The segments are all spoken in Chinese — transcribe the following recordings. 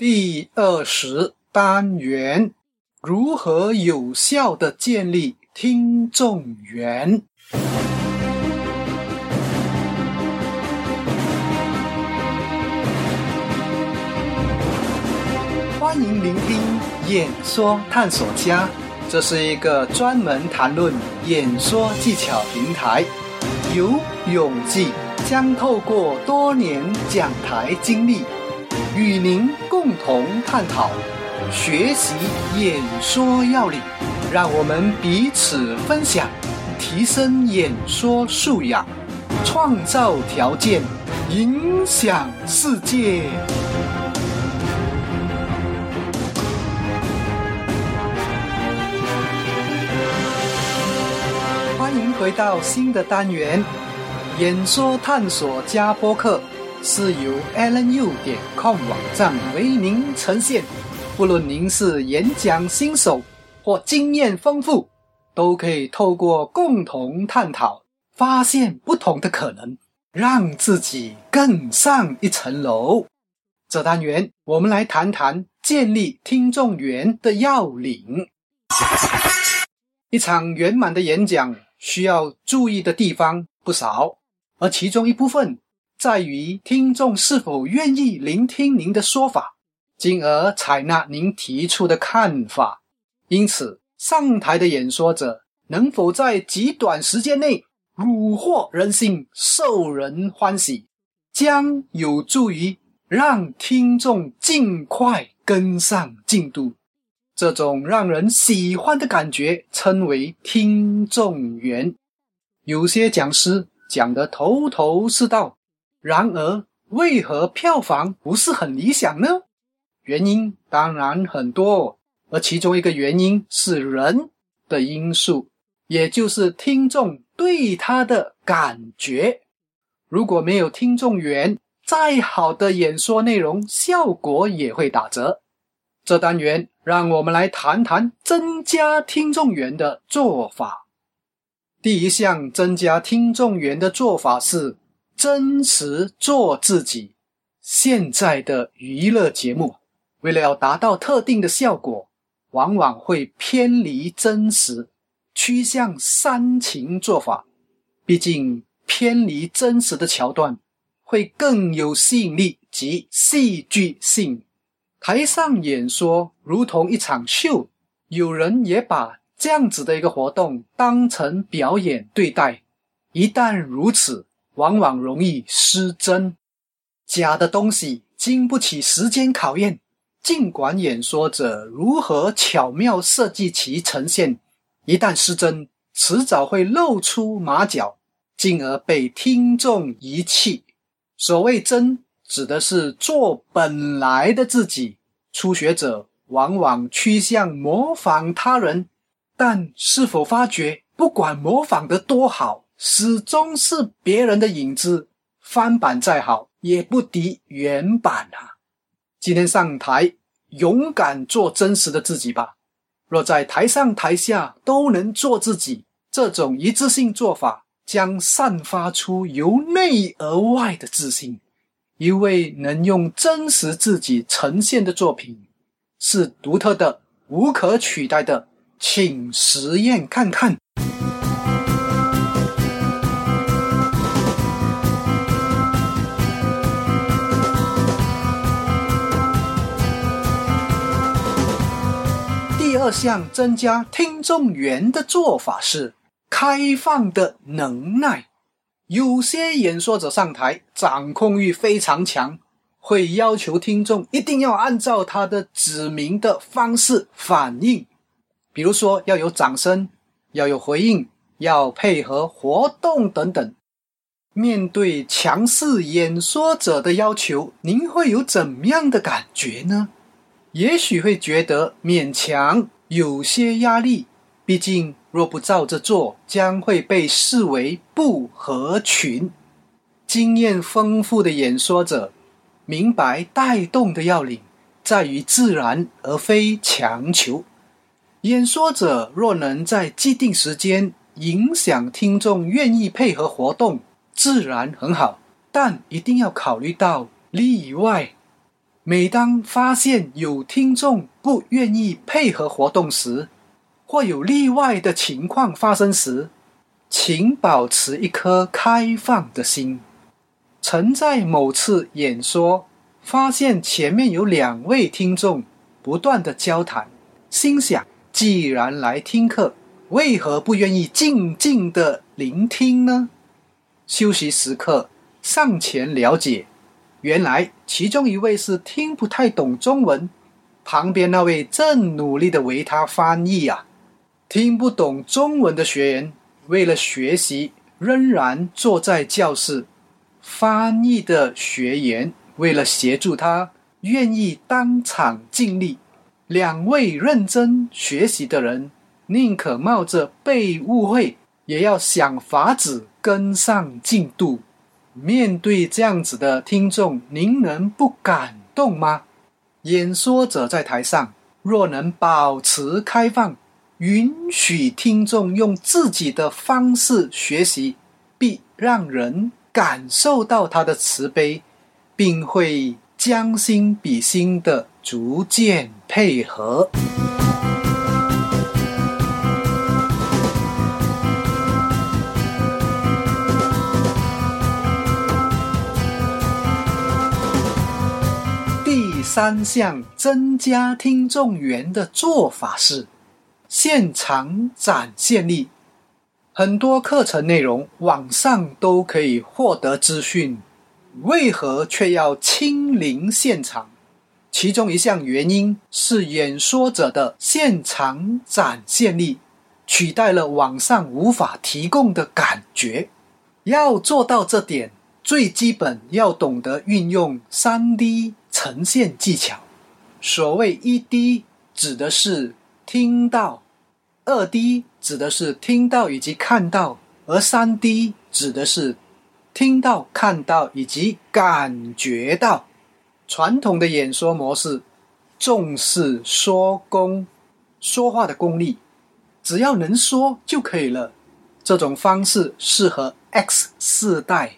第二十单元：如何有效的建立听众缘？欢迎聆听演说探索家，这是一个专门谈论演说技巧平台。由永记将透过多年讲台经历。与您共同探讨、学习演说要领，让我们彼此分享，提升演说素养，创造条件，影响世界。欢迎回到新的单元——演说探索加播客。是由 allen.u 点 com 网站为您呈现。不论您是演讲新手或经验丰富，都可以透过共同探讨，发现不同的可能，让自己更上一层楼。这单元我们来谈谈建立听众缘的要领。一场圆满的演讲需要注意的地方不少，而其中一部分。在于听众是否愿意聆听您的说法，进而采纳您提出的看法。因此，上台的演说者能否在极短时间内虏获人心、受人欢喜，将有助于让听众尽快跟上进度。这种让人喜欢的感觉称为听众缘。有些讲师讲得头头是道。然而，为何票房不是很理想呢？原因当然很多，而其中一个原因是人的因素，也就是听众对他的感觉。如果没有听众缘，再好的演说内容效果也会打折。这单元让我们来谈谈增加听众缘的做法。第一项增加听众缘的做法是。真实做自己。现在的娱乐节目，为了要达到特定的效果，往往会偏离真实，趋向煽情做法。毕竟，偏离真实的桥段会更有吸引力及戏剧性。台上演说如同一场秀，有人也把这样子的一个活动当成表演对待。一旦如此，往往容易失真，假的东西经不起时间考验。尽管演说者如何巧妙设计其呈现，一旦失真，迟早会露出马脚，进而被听众遗弃。所谓“真”，指的是做本来的自己。初学者往往趋向模仿他人，但是否发觉，不管模仿得多好？始终是别人的影子，翻版再好也不敌原版啊！今天上台，勇敢做真实的自己吧。若在台上台下都能做自己，这种一致性做法将散发出由内而外的自信。一位能用真实自己呈现的作品，是独特的、无可取代的，请实验看看。二项增加听众缘的做法是开放的能耐。有些演说者上台，掌控欲非常强，会要求听众一定要按照他的指明的方式反应，比如说要有掌声，要有回应，要配合活动等等。面对强势演说者的要求，您会有怎样的感觉呢？也许会觉得勉强，有些压力。毕竟，若不照着做，将会被视为不合群。经验丰富的演说者明白，带动的要领在于自然，而非强求。演说者若能在既定时间影响听众愿意配合活动，自然很好。但一定要考虑到例外。每当发现有听众不愿意配合活动时，或有例外的情况发生时，请保持一颗开放的心。曾在某次演说，发现前面有两位听众不断的交谈，心想：既然来听课，为何不愿意静静的聆听呢？休息时刻上前了解，原来其中一位是听不太懂中文，旁边那位正努力的为他翻译啊。听不懂中文的学员为了学习，仍然坐在教室。翻译的学员为了协助他，愿意当场尽力。两位认真学习的人，宁可冒着被误会，也要想法子跟上进度。面对这样子的听众，您能不感动吗？演说者在台上，若能保持开放，允许听众用自己的方式学习，必让人。感受到他的慈悲，并会将心比心的逐渐配合。三项增加听众缘的做法是现场展现力。很多课程内容网上都可以获得资讯，为何却要亲临现场？其中一项原因是演说者的现场展现力取代了网上无法提供的感觉。要做到这点，最基本要懂得运用三 D 呈现技巧。所谓一 D，指的是听到。二 D 指的是听到以及看到，而三 D 指的是听到、看到以及感觉到。传统的演说模式重视说功，说话的功力，只要能说就可以了。这种方式适合 X 世代。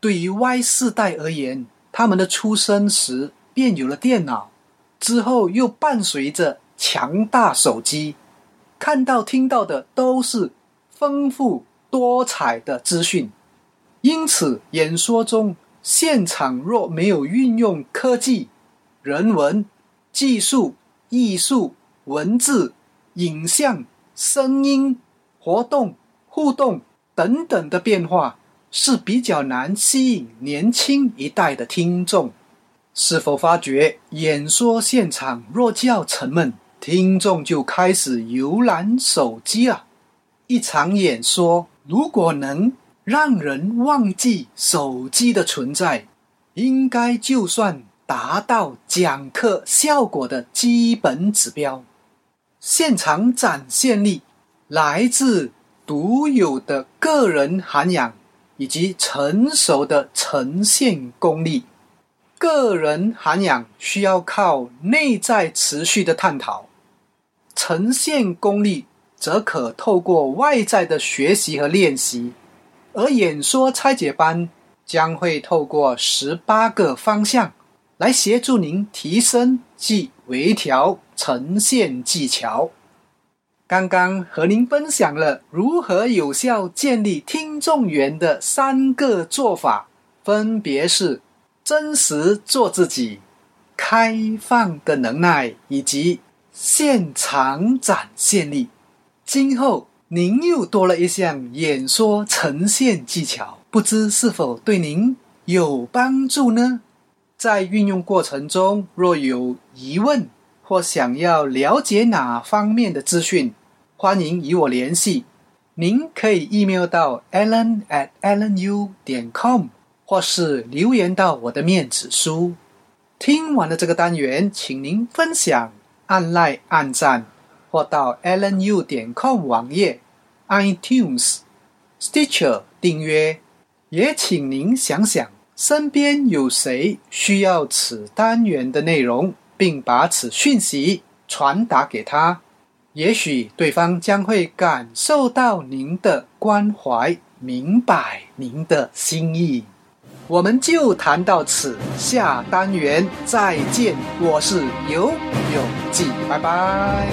对于 Y 世代而言，他们的出生时便有了电脑，之后又伴随着强大手机。看到、听到的都是丰富多彩的资讯，因此演说中现场若没有运用科技、人文、技术、艺术、文字、影像、声音、活动、互动等等的变化，是比较难吸引年轻一代的听众。是否发觉演说现场若较沉闷？听众就开始游览手机了。一场演说如果能让人忘记手机的存在，应该就算达到讲课效果的基本指标。现场展现力来自独有的个人涵养以及成熟的呈现功力。个人涵养需要靠内在持续的探讨。呈现功力则可透过外在的学习和练习，而演说拆解班将会透过十八个方向来协助您提升及微调呈现技巧。刚刚和您分享了如何有效建立听众缘的三个做法，分别是真实做自己、开放的能耐以及。现场展现力，今后您又多了一项演说呈现技巧，不知是否对您有帮助呢？在运用过程中，若有疑问或想要了解哪方面的资讯，欢迎与我联系。您可以 email 到 allen at allenu 点 com，或是留言到我的面子书。听完了这个单元，请您分享。按赖按赞，或到 alanu 点 com 网页、iTunes、Stitcher 订阅。也请您想想，身边有谁需要此单元的内容，并把此讯息传达给他。也许对方将会感受到您的关怀，明白您的心意。我们就谈到此，下单元再见。我是游永记，拜拜。